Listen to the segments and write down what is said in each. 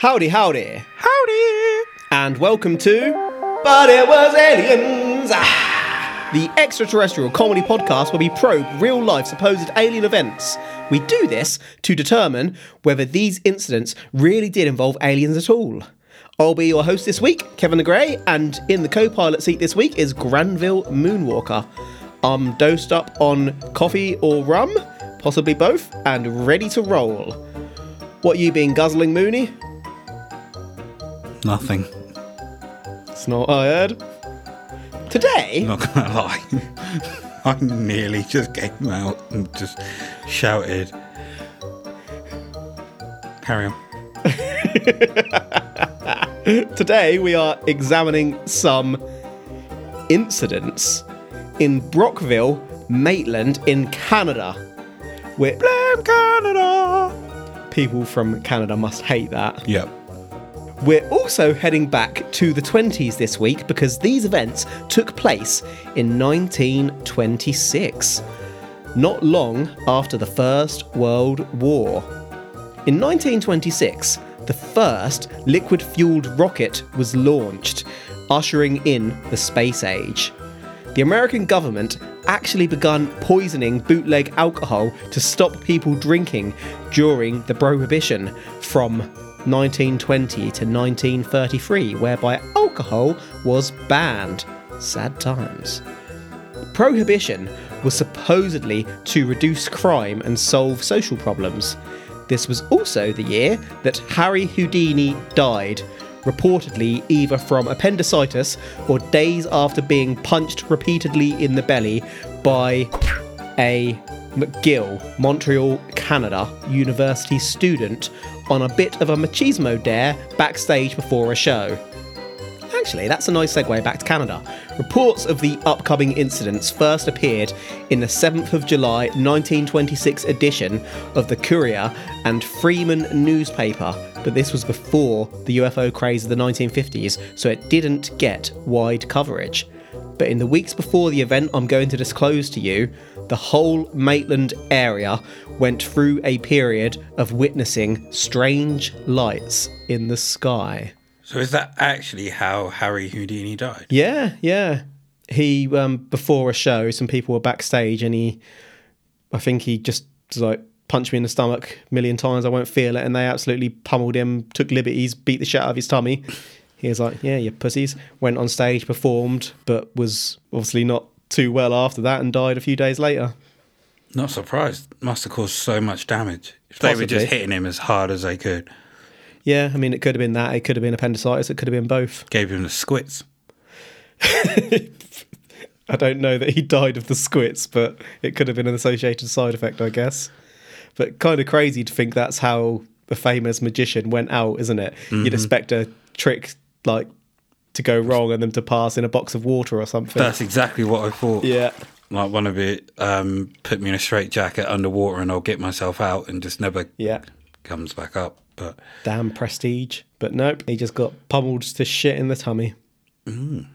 Howdy, howdy, Howdy! and welcome to But It Was Aliens, Ah, the extraterrestrial comedy podcast where we probe real life supposed alien events. We do this to determine whether these incidents really did involve aliens at all. I'll be your host this week, Kevin the Grey, and in the co pilot seat this week is Granville Moonwalker. I'm dosed up on coffee or rum, possibly both, and ready to roll. What you been guzzling, Mooney? Nothing. It's not heard. Today, Not gonna lie. I nearly just came out and just shouted. Carry on. today we are examining some incidents in Brockville, Maitland, in Canada. Where Blame Canada! people from Canada must hate that. Yep. We're also heading back to the 20s this week because these events took place in 1926, not long after the First World War. In 1926, the first liquid fueled rocket was launched, ushering in the space age. The American government actually begun poisoning bootleg alcohol to stop people drinking during the Prohibition from 1920 to 1933, whereby alcohol was banned. Sad times. Prohibition was supposedly to reduce crime and solve social problems. This was also the year that Harry Houdini died, reportedly either from appendicitis or days after being punched repeatedly in the belly by a McGill, Montreal, Canada university student on a bit of a machismo dare backstage before a show. Actually, that's a nice segue back to Canada. Reports of the upcoming incidents first appeared in the 7th of July 1926 edition of the Courier and Freeman newspaper, but this was before the UFO craze of the 1950s, so it didn't get wide coverage. But in the weeks before the event I'm going to disclose to you, the whole Maitland area went through a period of witnessing strange lights in the sky. So is that actually how Harry Houdini died? Yeah, yeah. He um before a show, some people were backstage, and he, I think he just like punched me in the stomach a million times. I won't feel it, and they absolutely pummeled him, took liberties, beat the shit out of his tummy. He was like, "Yeah, you pussies." Went on stage, performed, but was obviously not too well after that, and died a few days later. Not surprised. Must have caused so much damage. If they were just hitting him as hard as they could. Yeah, I mean, it could have been that. It could have been appendicitis. It could have been both. Gave him the squits. I don't know that he died of the squits, but it could have been an associated side effect, I guess. But kind of crazy to think that's how the famous magician went out, isn't it? You'd mm-hmm. expect a trick like to go wrong and them to pass in a box of water or something. That's exactly what I thought. yeah. Like one of it um, put me in a straight jacket underwater and I'll get myself out and just never Yeah. comes back up. But Damn prestige. But nope, he just got pummeled to shit in the tummy. and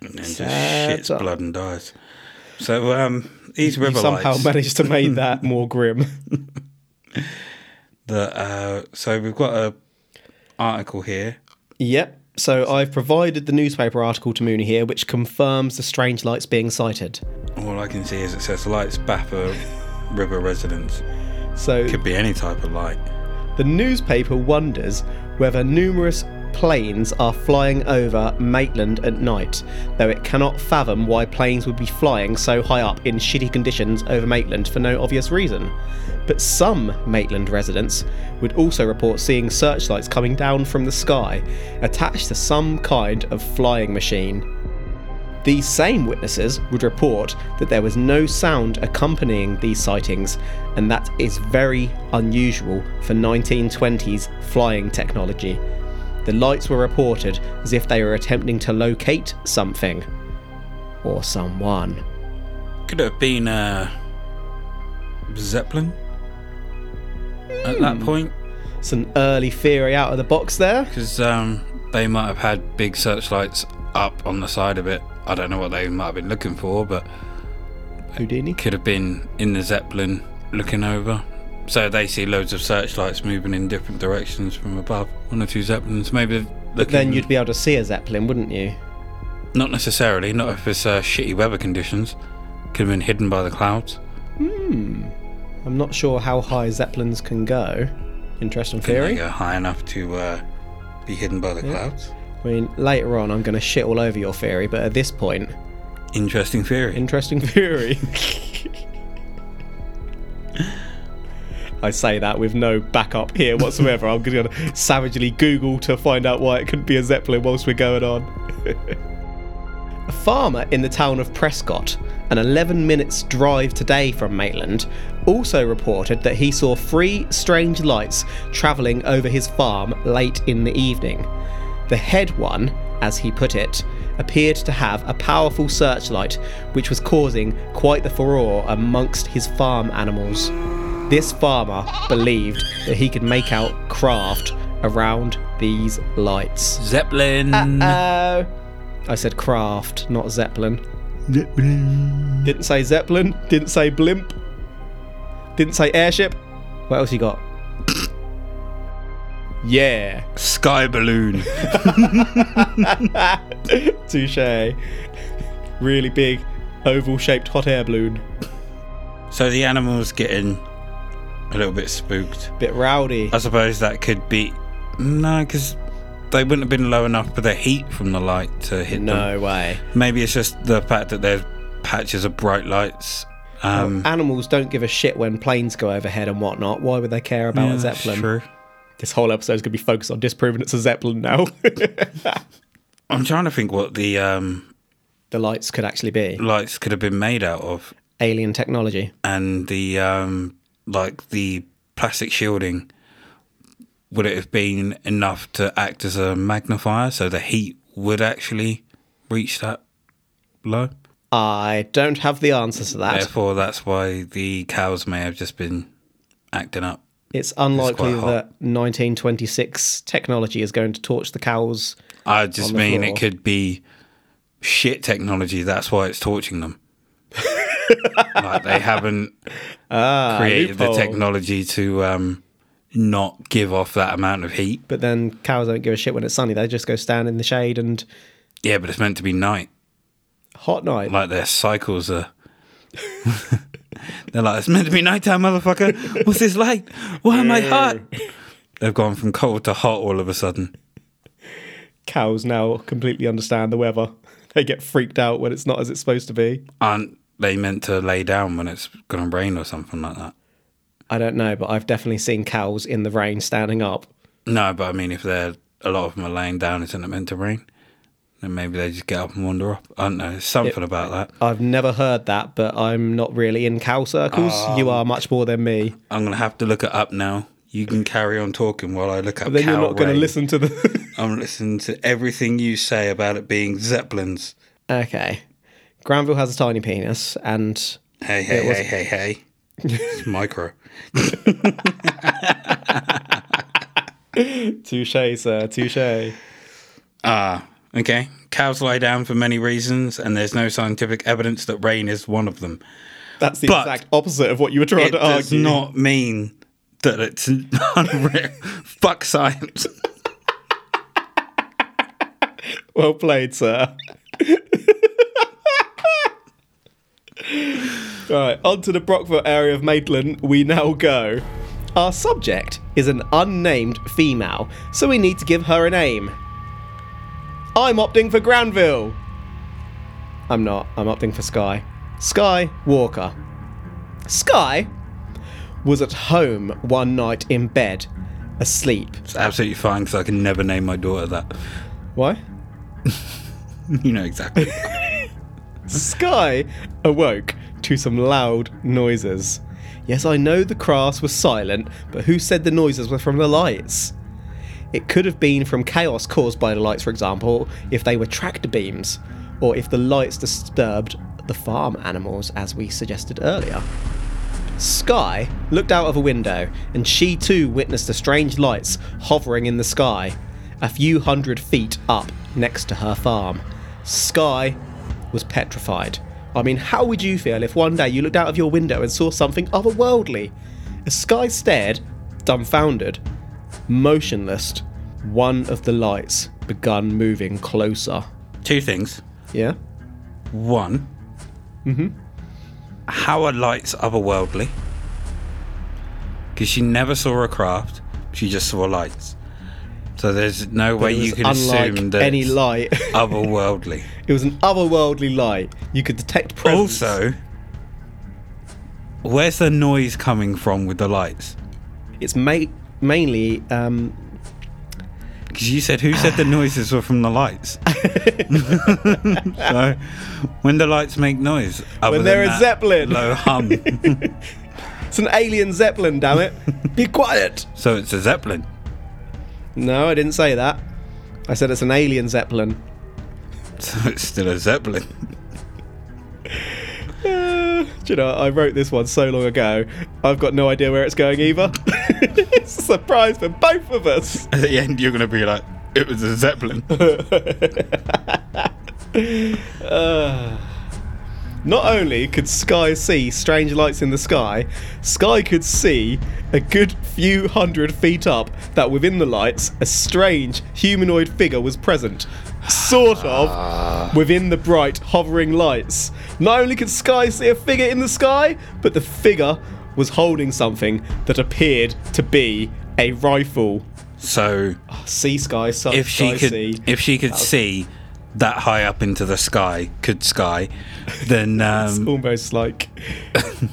then just shits blood and dies. So um, You river somehow lights. managed to make that more grim. that, uh, so we've got a article here. Yep. So I've provided the newspaper article to Mooney here, which confirms the strange lights being sighted. All I can see is it says lights Bapper River residents. So Could be any type of light. The newspaper wonders whether numerous planes are flying over Maitland at night, though it cannot fathom why planes would be flying so high up in shitty conditions over Maitland for no obvious reason. But some Maitland residents would also report seeing searchlights coming down from the sky, attached to some kind of flying machine. These same witnesses would report that there was no sound accompanying these sightings, and that is very unusual for 1920s flying technology. The lights were reported as if they were attempting to locate something or someone. Could it have been a Zeppelin at that Hmm. point. It's an early theory out of the box there. Because um, they might have had big searchlights up on the side of it. I don't know what they might have been looking for, but Houdini. could have been in the Zeppelin looking over. So they see loads of searchlights moving in different directions from above. One or two zeppelins, maybe. Looking, then you'd be able to see a zeppelin, wouldn't you? not necessarily. Not if it's uh, shitty weather conditions. Could have been hidden by the clouds. Hmm. I'm not sure how high zeppelins can go. Interesting theory. they go high enough to uh, be hidden by the clouds? I mean, later on, I'm going to shit all over your theory, but at this point, Interesting theory. interesting theory. I say that with no backup here whatsoever. I'm going to savagely Google to find out why it couldn't be a zeppelin whilst we're going on. a farmer in the town of Prescott, an 11 minutes drive today from Maitland, also reported that he saw three strange lights travelling over his farm late in the evening. The head one, as he put it, appeared to have a powerful searchlight which was causing quite the furore amongst his farm animals. This farmer believed that he could make out craft around these lights. Zeppelin. Oh. I said craft, not Zeppelin. Zeppelin. Didn't say Zeppelin, didn't say blimp, didn't say airship. What else you got? yeah. Sky balloon. Touche. Really big, oval shaped hot air balloon. so the animal's getting a little bit spooked. Bit rowdy. I suppose that could be. No, because they wouldn't have been low enough for the heat from the light to hit them. No way. Maybe it's just the fact that there's patches of bright lights. Um, Animals don't give a shit when planes go overhead and whatnot. Why would they care about yeah, a that's Zeppelin? true. This whole episode is going to be focused on disproving it's a Zeppelin now. I'm trying to think what the um, the lights could actually be lights could have been made out of, alien technology. and the um, like the plastic shielding. Would it have been enough to act as a magnifier so the heat would actually reach that low? I don't have the answer to that. Therefore, that's why the cows may have just been acting up. It's unlikely hot. that 1926 technology is going to torch the cows. I just mean floor. it could be shit technology. That's why it's torching them. like they haven't Ah, created the technology to um, not give off that amount of heat. But then cows don't give a shit when it's sunny. They just go stand in the shade and Yeah, but it's meant to be night. hot night. Like their cycles are. They're like, it's meant to be nighttime, motherfucker. What's this like? Why am I hot? They've gone from cold to hot all of a sudden. Cows now completely understand the weather. They get freaked out when it's not as it's supposed to be. Aren't they meant to lay down when it's going to rain or something like that? I don't know, but I've definitely seen cows in the rain standing up. No, but I mean, if they're a lot of them are laying down, isn't it meant to rain? Then maybe they just get up and wander up. I don't know. There's something about that. I've never heard that, but I'm not really in cow circles. you Um, are much more than me. I'm gonna have to look it up now. You can carry on talking while I look up. But then you're not going to listen to the. I'm listening to everything you say about it being zeppelins. okay. Granville has a tiny penis, and Hey, hey, was- hey, hey, hey. It's micro. touche, sir, touche. Ah, okay. Cows lie down for many reasons, and there's no scientific evidence that rain is one of them. That's the But exact opposite of what you were trying to argue. It does not mean that it's unreal. Fuck science. Well played, sir. Right, on to the Brockville area of Maitland we now go. Our subject is an unnamed female, so we need to give her a name. I'm opting for Granville. I'm not. I'm opting for Sky. Sky Walker. Sky was at home one night in bed, asleep. It's absolutely fine because I can never name my daughter that. Why? You know exactly. Sky awoke to some loud noises. Yes, I know the crass was silent, but who said the noises were from the lights? It could have been from chaos caused by the lights, for example, if they were tractor beams, or if the lights disturbed the farm animals, as we suggested earlier. Sky looked out of a window, and she too witnessed the strange lights hovering in the sky, a few hundred feet up next to her farm. Sky was petrified. I mean, how would you feel if one day you looked out of your window and saw something otherworldly? As Sky stared, dumbfounded, motionless, one of the lights begun moving closer. Two things. Yeah? One. Mm-hmm. How are lights otherworldly? Because she never saw a craft. She just saw lights. So there's no way you can assume that any light. otherworldly. it was an otherworldly light. You could detect presence. Also, where's the noise coming from with the lights? it's ma- mainly um, Because you said who said the noises were from the lights. so when the lights make noise, When they're a Zeppelin. low hum, it's an alien zeppelin. Damn it! Be quiet. so it's a zeppelin. No, I didn't say that. I said it's an alien zeppelin. So it's still a zeppelin. Uh, do you know, I wrote this one so long ago. I've got no idea where it's going either. it's a surprise for both of us. At the end, you're going to be like, it was a zeppelin. Not only could Sky see strange lights in the sky, Sky could see a good few hundred feet up that within the lights a strange humanoid figure was present. Sort of within the bright hovering lights. Not only could Sky see a figure in the sky, but the figure was holding something that appeared to be a rifle. So ah, See Sky, so if she Sky could, see. if she could see that high up into the sky, could sky, then It's um, almost like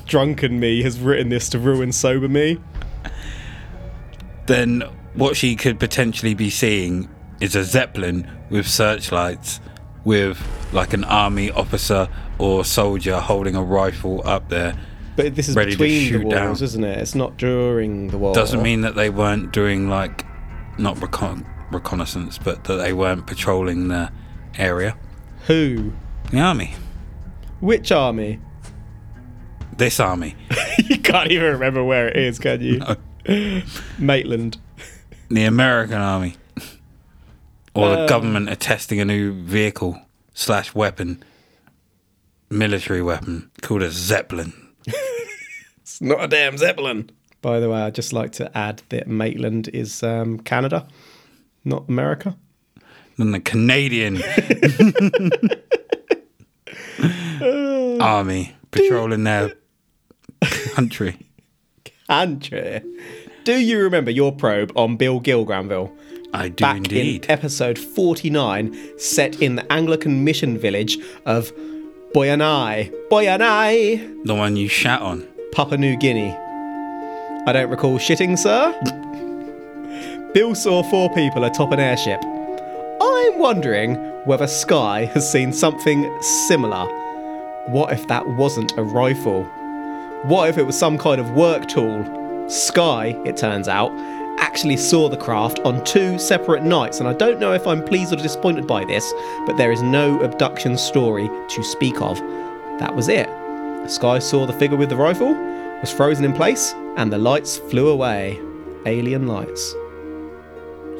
drunken me has written this to ruin sober me. then what she could potentially be seeing is a zeppelin with searchlights, with like an army officer or soldier holding a rifle up there. But this is Ready to between the shoot wars, down. isn't it? It's not during the war. Doesn't mean that they weren't doing like not recon- reconnaissance, but that they weren't patrolling the area. who. The army, Which army? this army, you can't even remember where it is, can you? Maitland. the American army, or the Uh. government are testing a new vehicle slash weapon, military weapon called a zeppelin. It's not a damn Zeppelin. By the way, I'd just like to add that Maitland is um, Canada, not America. Then the Canadian army patrolling their country. Andrew, do you remember your probe on Bill Gill Granville? I do back indeed. in episode 49, set in the Anglican mission village of Boianai. Boianai, the one you shat on. Papua New Guinea. I don't recall shitting, sir. Bill saw four people atop an airship. I'm wondering whether Sky has seen something similar. What if that wasn't a rifle? What if it was some kind of work tool? Sky, it turns out, actually saw the craft on two separate nights, and I don't know if I'm pleased or disappointed by this, but there is no abduction story to speak of. That was it. Sky saw the figure with the rifle, was frozen in place, and the lights flew away. Alien lights.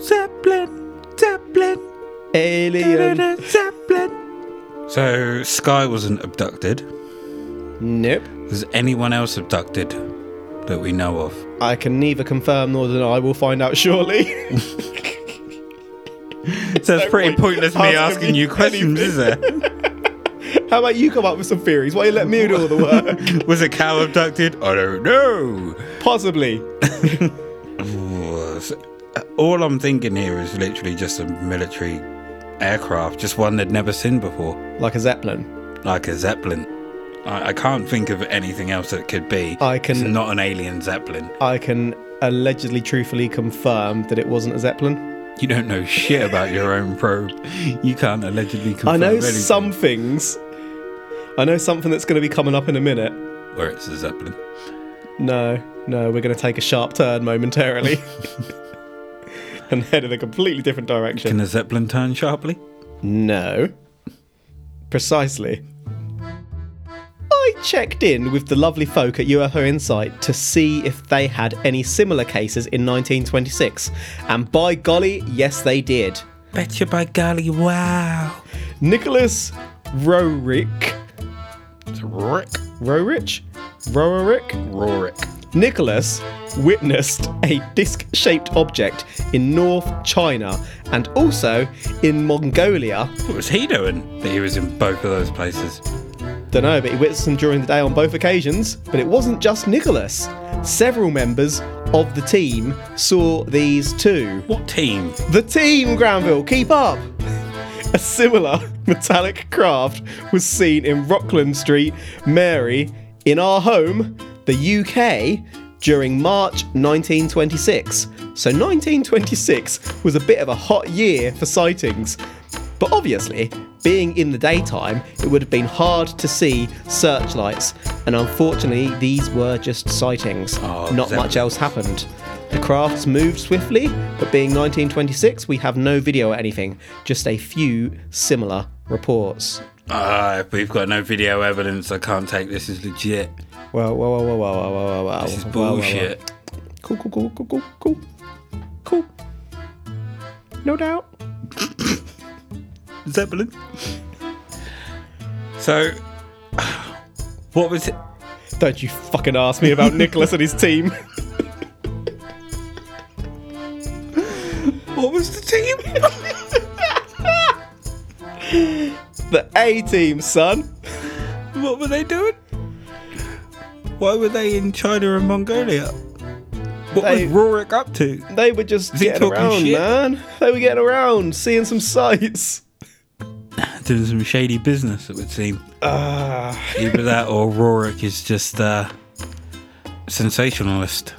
Zeppelin, Zeppelin, Alien. Zeppelin. So Sky wasn't abducted. Nope. Was anyone else abducted that we know of? I can neither confirm nor deny. We'll find out shortly. So it's pretty point pointless me asking you questions, is there? How about you come up with some theories? Why you let me do all the work? Was a cow abducted? I don't know. Possibly. Uh, all I'm thinking here is literally just a military aircraft, just one they'd never seen before, Like a Zeppelin. like a Zeppelin. I, I can't think of anything else that it could be. I can- It's not an alien Zeppelin. I can allegedly, truthfully confirm that it wasn't a Zeppelin. You don't know shit about your own probe. You can't allegedly confirm I know anything. some things. I know something that's going to be coming up in a minute. Where it's a Zeppelin. No, no, we're going to take a sharp turn momentarily and head in a completely different direction. Can a Zeppelin turn sharply? No. Precisely. I checked in with the lovely folk at UFO Insight to see if they had any similar cases in 1926, and by golly, yes, they did. Betcha by golly, wow. Nicholas Rorick. It's Rick. Rorich? Rorick? Rorik. Nicholas witnessed a disc shaped object in North China and also in Mongolia. What was he doing that he was in both of those places? Don't know, but he witnessed them during the day on both occasions. But it wasn't just Nicholas. Several members of the team saw these too. What team? The team, Granville, keep up! A similar metallic craft was seen in Rockland Street, Mary, in our home, the UK, during March 1926. So 1926 was a bit of a hot year for sightings. But obviously, being in the daytime, it would have been hard to see searchlights, and unfortunately, these were just sightings. Oh, Not much else happened. The crafts moved swiftly, but being 1926, we have no video or anything, just a few similar reports. Ah, if we've got no video evidence, I can't take this as legit. Well, well, well, well, well, well, well, well, This is well, well, well. bullshit. Cool, cool, cool, cool, cool, cool, cool. No doubt. Zeppelin. So, what was it? Don't you fucking ask me about Nicholas and his team. What was the team? the A team, son. what were they doing? Why were they in China and Mongolia? What They- was Rorik up to? They were just he getting around, shit? man. They were getting around, seeing some sights. Doing some shady business, it would seem. Ah, Either that or Rorik is just uh, sensationalist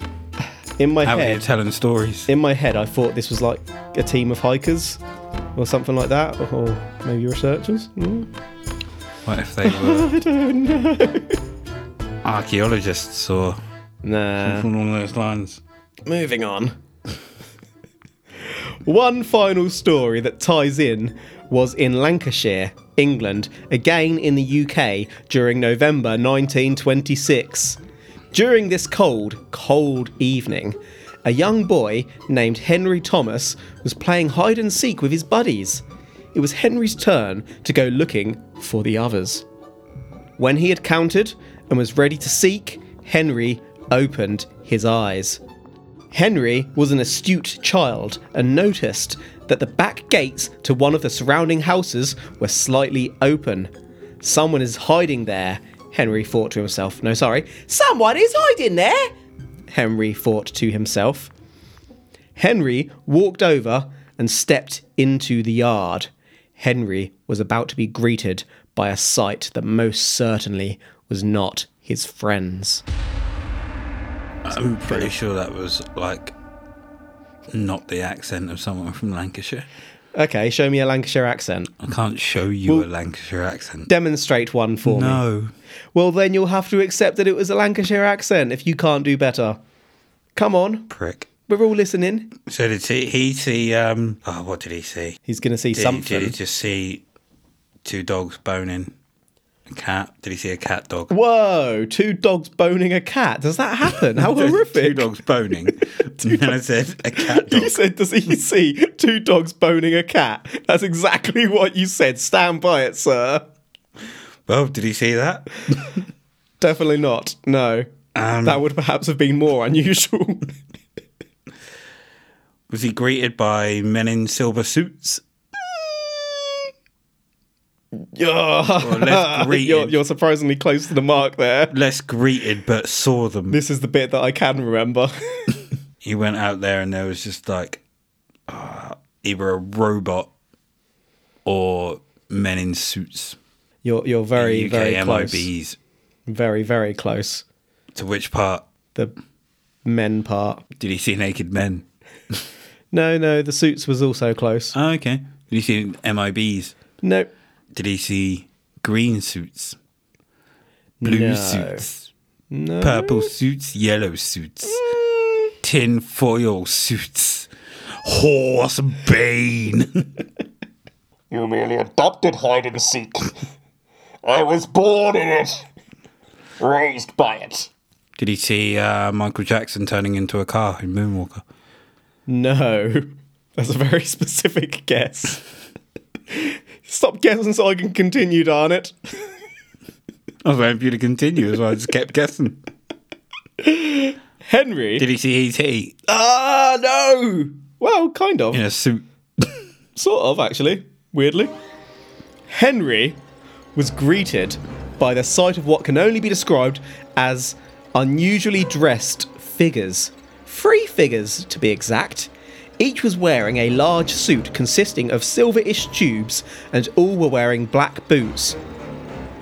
in my out here head, telling stories. in my head, I thought this was like a team of hikers or something like that, or maybe researchers. Mm. What if they were I don't know. Archaeologists or Nah. something along those lines? Moving on. One final story that ties in was in Lancashire, England, again in the UK during November 1926. During this cold, cold evening, a young boy named Henry Thomas was playing hide and seek with his buddies. It was Henry's turn to go looking for the others. When he had counted and was ready to seek, Henry opened his eyes. Henry was an astute child and noticed that the back gates to one of the surrounding houses were slightly open. Someone is hiding there, Henry thought to himself. No, sorry. Someone is hiding there, Henry thought to himself. Henry walked over and stepped into the yard. Henry was about to be greeted by a sight that most certainly was not his friends. I'm pretty sure that was like not the accent of someone from Lancashire. Okay, show me a Lancashire accent. I can't show you a Lancashire accent. Demonstrate one for me. no. Well, then you'll have to accept that it was a Lancashire accent if you can't do better. Come on, Prick. we're all listening. So did he, he see, um, oh, what did he see? He's going to see Did something. did he just see two dogs boning? Cat? Did he see a cat dog? Whoa, two dogs boning a cat. Does that happen? How horrific. Two dogs boning. and then I said, a cat dog. You said, does he see two dogs boning a cat? That's exactly what you said. Stand by it, sir. Well, did he see that? Definitely not. No. Um, That would perhaps have been more unusual. was he greeted by men in silver suits? Less greeted. you're, you're surprisingly close to the mark there. Less greeted, but saw them. This is the bit that I can remember. he went out there and there was just like uh, either a robot or men in suits. You're you're very UK very close. MIBs. Very very close. To which part The men part. did he see naked men? No, no, the suits was also close. Oh, okay. Did he see MIBs? No. Did he see green suits? Blue No. suits? No. Purple suits? Yellow suits? Tin foil suits? Horse bane? You merely adopted hide and seek. I was born in it, raised by it. Did he see uh, Michael Jackson turning into a car in Moonwalker? No. That's a very specific guess. Stop guessing so I can continue, darn it. I was waiting for you to continue, so I just kept guessing. Henry. Did he see E.T. Ah, no! Well, kind of. in a suit? Sort of, actually. Weirdly. Henry was greeted by the sight of what can only be described as unusually dressed figures. Three figures, to be exact. Each was wearing a large suit consisting of silverish tubes, and all were wearing black boots.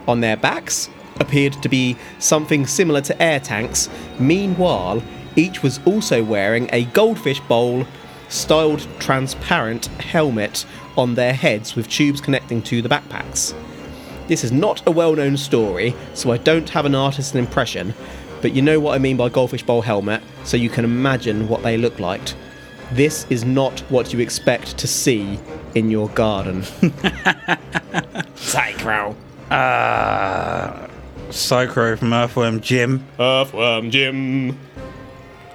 On their backs appeared to be something similar to air tanks. Meanwhile, each was also wearing a goldfish bowl styled transparent helmet on their heads with tubes connecting to the backpacks. This is not a well known story, so I don't have an artist's impression, but you know what I mean by goldfish bowl helmet, so you can imagine what they look like. This is not what you expect to see in your garden. Psy-Crow. Uh, Psy-Crow from Earthworm Jim Earthworm Jim.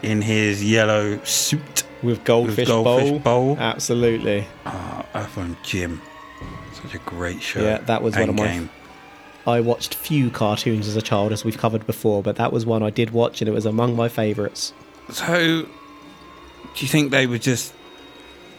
in his yellow suit. With goldfish, goldfish bowl. bowl. Absolutely. Uh, Earthworm Jim. Such a great show. Yeah, that was one of my- Endgame. I watched few cartoons as a child, as we've covered before, but that was one I did watch and it was among my favourites. So, do you think they were just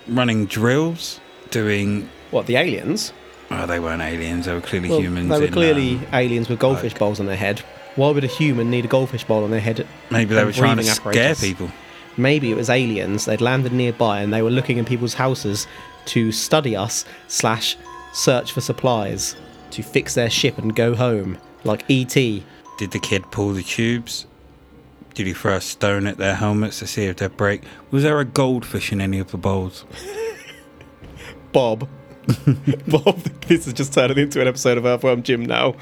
running drills, doing? What, the aliens? Oh, they weren't aliens. They were clearly Well, humans. they were in, clearly um, aliens with goldfish like- bowls on their head. Why would a human need a goldfish bowl on their head? maybe they were trying to breathing scare apparatus? people. Maybe it was aliens. They'd landed nearby and they were looking in people's houses to study us slash search for supplies to fix their ship and go home, like E.T. Did the kid pull the tubes? Did he throw a stone at their helmets to see if they'd break? Was there a goldfish in any of the bowls? Bob. Bob, this is just turning into an episode of Earthworm Jim now.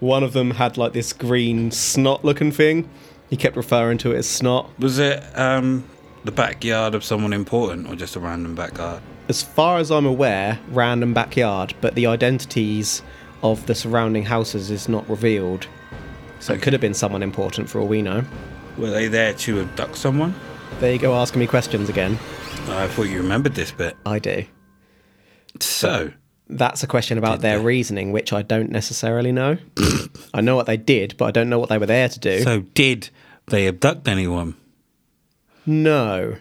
One of them had like this green snot looking thing. He kept referring to it as snot. Was it um, the backyard of someone important or just a random backyard? As far as I'm aware, random backyard, but the identities of the surrounding houses is not revealed. So it could have been someone important for all we know. Were they there to abduct someone? There you go, asking me questions again. I thought you remembered this bit. I do. So, That's a question about their they? reasoning, which I don't necessarily know. I know what they did, but I don't know what they were there to do. so did they abduct anyone? no.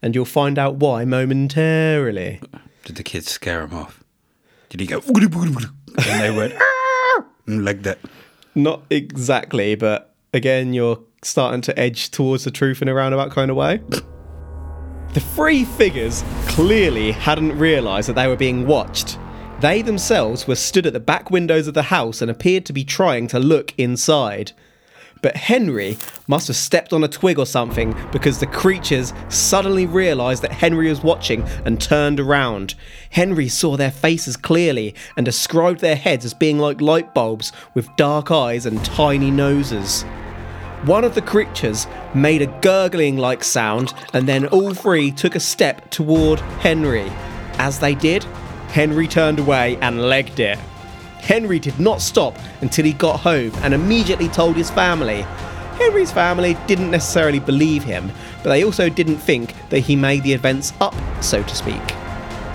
And you'll find out why momentarily. Did the kids scare him off? Did he go and they went "Ah!" and like that? Not exactly, but again, you're starting to edge towards the truth in a roundabout kind of way. The three figures clearly hadn't realised that they were being watched. They themselves were stood at the back windows of the house and appeared to be trying to look inside. But Henry must have stepped on a twig or something because the creatures suddenly realised that Henry was watching and turned around. Henry saw their faces clearly and described their heads as being like light bulbs with dark eyes and tiny noses. One of the creatures made a gurgling like sound, and then all three took a step toward Henry. As they did, Henry turned away and legged it. Henry did not stop until he got home and immediately told his family. Henry's family didn't necessarily believe him, but they also didn't think that he made the events up, so to speak.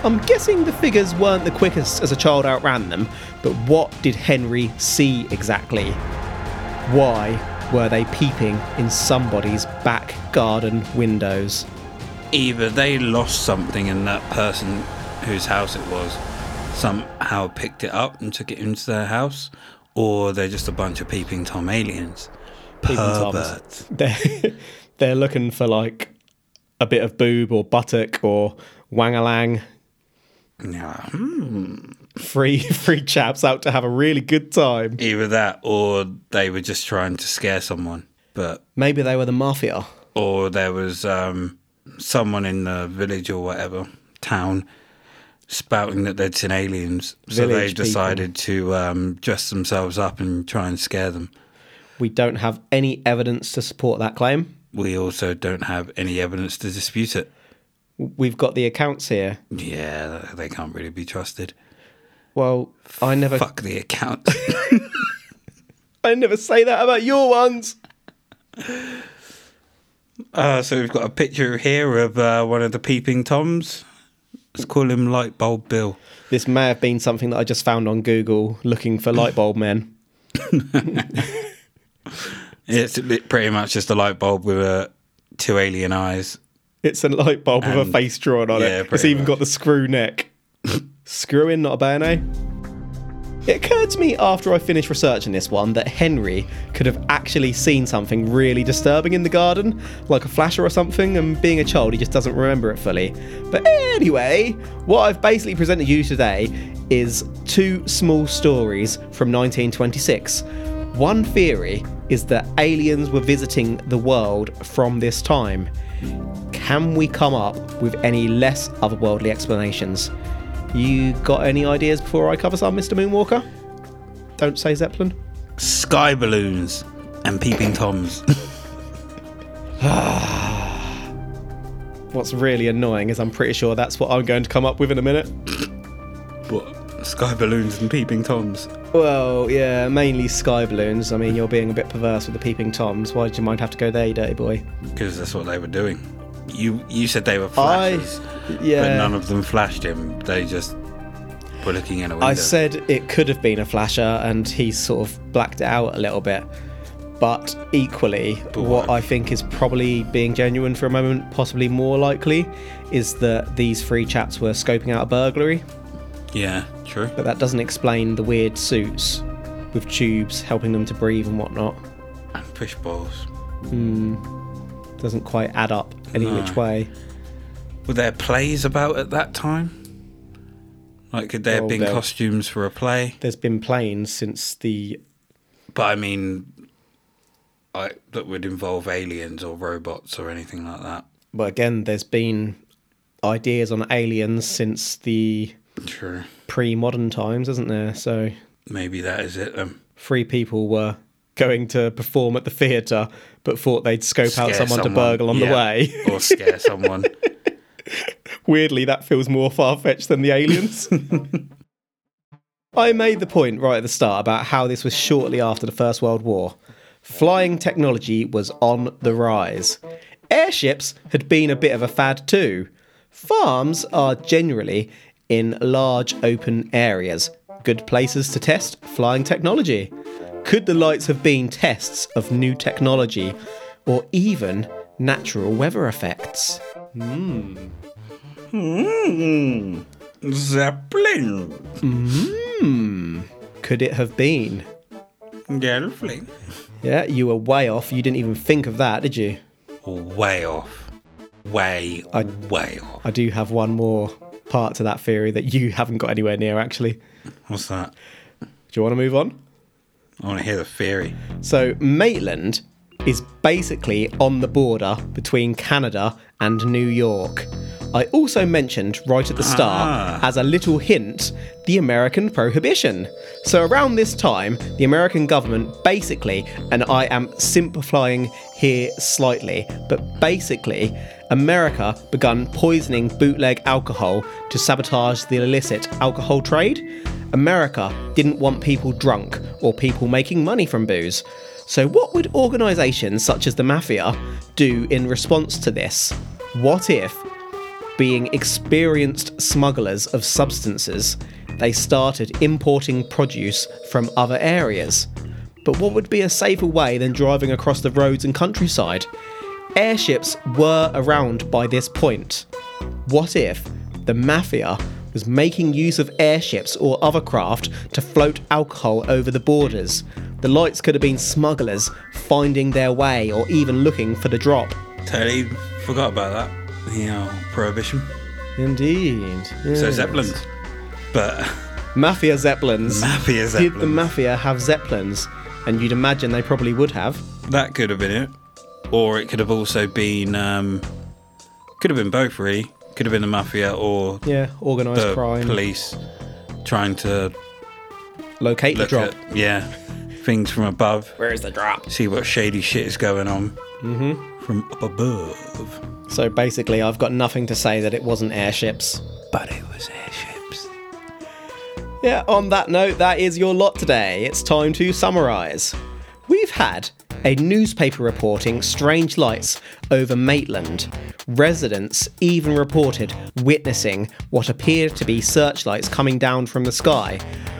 I'm guessing the figures weren't the quickest as a child outran them, but what did Henry see exactly? Why were they peeping in somebody's back garden windows? Either they lost something in that person whose house it was somehow picked it up and took it into their house, or they're just a bunch of peeping Tom aliens. Peeping Perverts. They're, they're looking for like a bit of boob or buttock or wangalang. Yeah. hmm. Free, free chaps out to have a really good time. Either that, or they were just trying to scare someone. But Maybe they were the mafia. or there was um, someone in the village or whatever town spouting that they'd seen aliens, so they Village people. decided to um, dress themselves up and try and scare them. We don't have any evidence to support that claim. We also don't have any evidence to dispute it. We've got the accounts here. Yeah, they can't really be trusted. Well, I never, Fuck the account. I never say that about your ones. uh, so we've got a picture here of uh, one of the peeping toms. Let's call him Light Bulb Bill. This may have been something that I just found on Google looking for light bulb men. It's pretty much just a light bulb with uh, two alien eyes. It's a light bulb with a face drawn on yeah, it. It's even got the screw neck. screw in, not a bayonet. It occurred to me after I finished researching this one that Henry could have actually seen something really disturbing in the garden, like a flasher or something, and being a child, he just doesn't remember it fully. But anyway, what I've basically presented you today is two small stories from 1926. One theory is that aliens were visiting the world from this time. Can we come up with any less otherworldly explanations? You got any ideas before I cover some, Mr. Moonwalker? Don't say Zeppelin. Sky balloons and peeping toms. What's really annoying is I'm pretty sure that's what I'm going to come up with in a minute. what? Sky balloons and peeping toms. Well, yeah, mainly sky balloons. I mean, you're being a bit perverse with the peeping toms. Why did you mind have to go there, you dirty boy? Because that's what they were doing. You you said they were I- flashes, yeah. but none of them flashed him. They just were looking in a window. I said it could have been a flasher, and he sort of blacked it out a little bit. But equally, what what? I think is probably being genuine for a moment, possibly more likely, is that these three chaps were scoping out a burglary. yeah, true. But that doesn't explain the weird suits with tubes helping them to breathe and whatnot. And push balls. Hmm. Doesn't quite add up any No. which way. Were there plays about at that time? Like, could there have been there- costumes for a play? There's been planes since the But I mean, like that would involve aliens or robots or anything like that. But again there's been ideas on aliens since the True. pre-modern times, isn't there? So Maybe that is it. Um, three people were going to perform at the theatre but thought they'd scope out scare someone, to burgle on the way. or scare someone. Weirdly, that feels more far fetched than the aliens. I made the point right at the start about how this was shortly after the First World War. Flying technology was on the rise. Airships had been a bit of a fad too. Farms are generally in large open areas, good places to test flying technology. Could the lights have been tests of new technology or even natural weather effects? Hmm. Hmm. Zeppelin. Hmm. Could it have been? Gelfling. Yeah, you were way off. You didn't even think of that, did you? Way off. Way, I- way off. I do have one more part to that theory that you haven't got anywhere near, actually. What's that? Do you want to move on? I want to hear the theory. So, Maitland is basically on the border between Canada and New York. I also mentioned right at the start, Ah. as a little hint, the American Prohibition. So, around this time, the American government basically, and I am simplifying here slightly, but basically, America begun poisoning bootleg alcohol to sabotage the illicit alcohol trade. America didn't want people drunk or people making money from booze. So, what would organisations such as the Mafia do in response to this? What if, being experienced smugglers of substances, they started importing produce from other areas? But what would be a safer way than driving across the roads and countryside? Airships were around by this point. What if the mafia was making use of airships or other craft to float alcohol over the borders? The lights could have been smugglers finding their way or even looking for the drop. Totally forgot about that. The uh, prohibition. Indeed. So. Zeppelins. But Mafia Zeppelins. Mafia zeppelins. Did the mafia have Zeppelins? And you'd imagine they probably would have. that could have been it. Or it could have also been um could have been both really. Could have been the mafia or Yeah, organised the crime. police trying to Locate the drop. at yeah things from above, Where's the drop? see what shady shit is going on mm-hmm. from up above. So basically, I've got nothing to say that it wasn't airships. But it was airships. Yeah, on that note, that is your lot today. It's time to summarise. We've had a newspaper reporting strange lights over Maitland. Residents even reported witnessing what appeared to be searchlights coming down from the sky.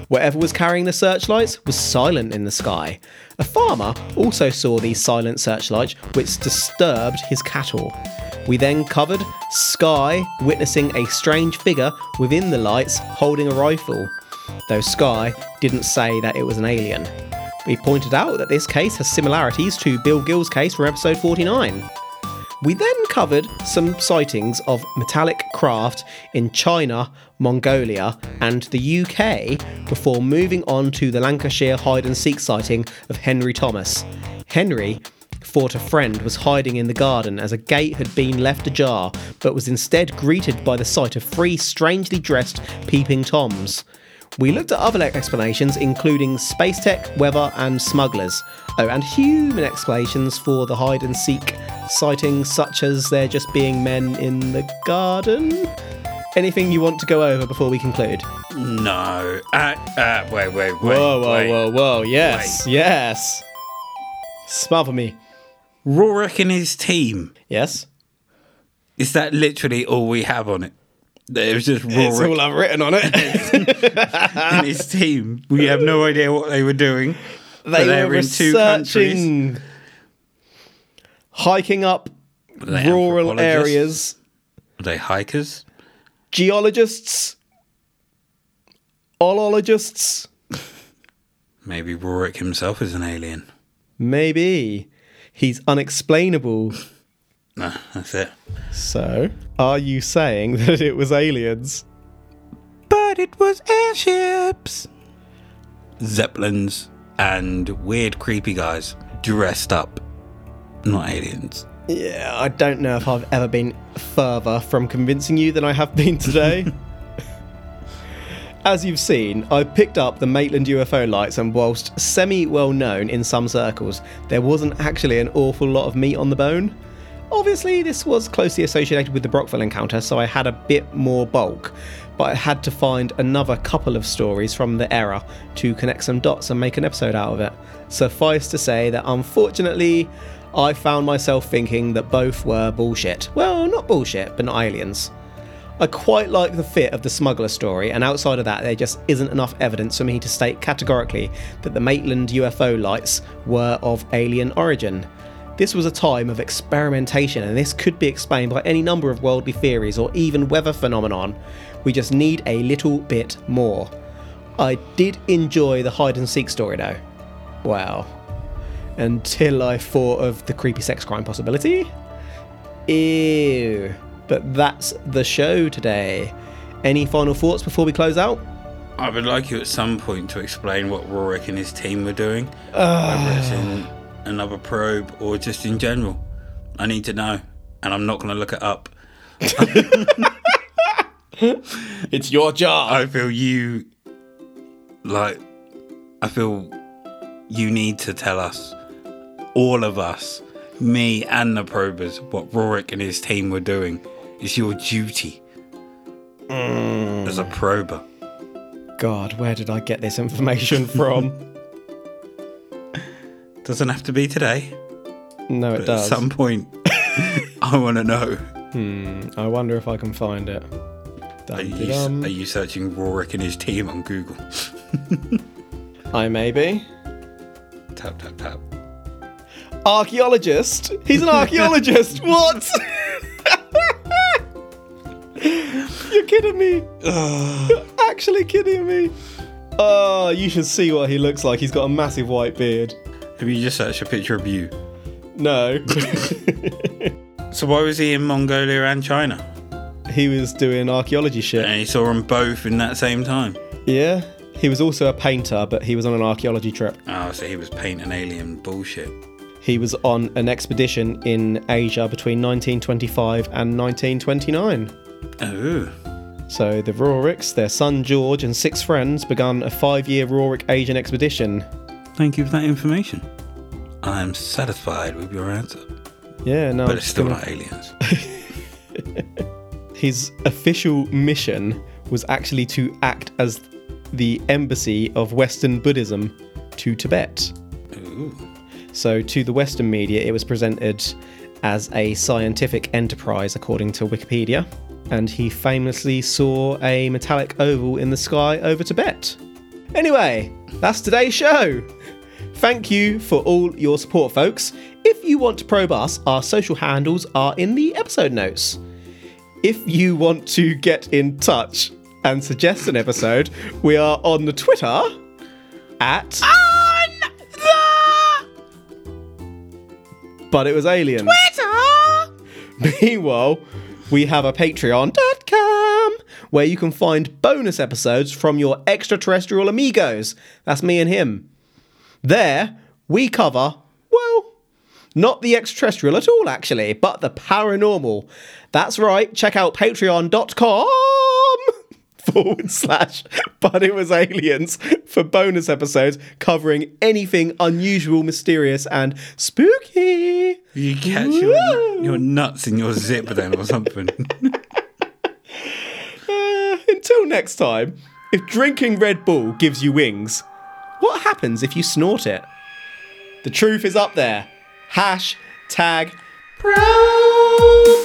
Whatever was carrying the searchlights was silent in the sky. A farmer also saw these silent searchlights, which disturbed his cattle. We then covered Sky witnessing a strange figure within the lights holding a rifle, though Sky didn't say that it was an alien. We pointed out that this case has similarities to Bill Gill's case from episode 49. We then covered some sightings of metallic craft in China, Mongolia, and the UK before moving on to the Lancashire hide and seek sighting of Henry Thomas. Henry thought a friend was hiding in the garden as a gate had been left ajar, but was instead greeted by the sight of three strangely dressed peeping toms. We looked at other explanations, including space tech, weather, and smugglers. Oh, and human explanations for the hide and seek sightings, such as there just being men in the garden. Anything you want to go over before we conclude? No. Uh, uh, wait, wait, wait. whoa, whoa, wait. whoa, whoa. Yes, yes. Smother me. Roerich and his team. Yes? Is that literally all we have on it? It was just It's all I've written on it. and his team. We have no idea what they were doing. they they were in two countries. researching, hiking up they rural anthropologists? areas, Were they hikers? geologists, olologists, Maybe Roerich himself is an alien. maybe. He's unexplainable. No, that's it. So, are you saying that it was aliens? But it was airships. Zeppelins and weird, creepy guys dressed up. Not aliens. Yeah, I don't know if I've ever been further from convincing you than I have been today. As you've seen, I picked up the Maitland UFO lights, and whilst semi well known in some circles, there wasn't actually an awful lot of meat on the bone. Obviously, this was closely associated with the Brockville encounter, so I had a bit more bulk, but I had to find another couple of stories from the era to connect some dots and make an episode out of it. Suffice to say that unfortunately, I found myself thinking that both were bullshit. Well, not bullshit, but not aliens. I quite like the fit of the smuggler story, and outside of that, there just isn't enough evidence for me to state categorically that the Maitland UFO lights were of alien origin. This was a time of experimentation, and this could be explained by any number of worldly theories or even weather phenomenon. We just need a little bit more. I did enjoy the hide and seek story though. Wow. Until I thought of the creepy sex crime possibility. Ew. But that's the show today. Any final thoughts before we close out? I would like you at some point to explain what Roerich and his team were doing. whether it's in another probe or just in general. I need to know. And I'm not going to look it up. It's your job. I feel you, like, I feel you need to tell us, all of us, me and the probers, what Roerich and his team were doing. It's your duty mm. as a prober. God, where did I get this information from? Doesn't have to be today. no, it does. at some point, I want to know. Hmm, I wonder if I can find it. Are you, are you searching Roerich and his team on Google? I may be. Tap, tap, tap. Archaeologist? He's an archaeologist. what? You're kidding me. You're actually kidding me. Oh, you should see what he looks like. He's got a massive white beard. Have you just searched a picture of you? No. So why was he in Mongolia and China? he was doing archaeology shit. And he saw them both in that same time. Yeah. He was also a painter, but he was on an archaeology trip. Oh, so he was painting alien bullshit. He was on an expedition in Asia between 1925 and 1929. Oh, So the Roerichs, their son George, and six friends begun a five year Roerich Asian expedition. Thank you for that information. I am satisfied with your answer, Yeah, no, but it's still gonna- not aliens. his official mission was actually to act as the embassy of Western Buddhism to Tibet. Ooh. So, to the Western media, it was presented as a scientific enterprise, according to Wikipedia. And he famously saw a metallic oval in the sky over Tibet. Anyway, that's today's show. Thank you for all your support, folks. If you want to probe us, our social handles are in the episode notes. If you want to get in touch and suggest an episode, we are on the Twitter at. On the. But it was alien. Twitter! Meanwhile, we have a patreon.com where you can find bonus episodes from your extraterrestrial amigos. That's me and him. There, we cover, well, not the extraterrestrial at all, actually, but the paranormal. That's right, check out patreon.com forward slash but it was aliens for bonus episodes covering anything unusual, mysterious, and spooky. You catch your, your nuts in your zip then or something. Uh, until next time, if drinking Red Bull gives you wings, what happens if you snort it? The truth is up there. Hash tag Oh,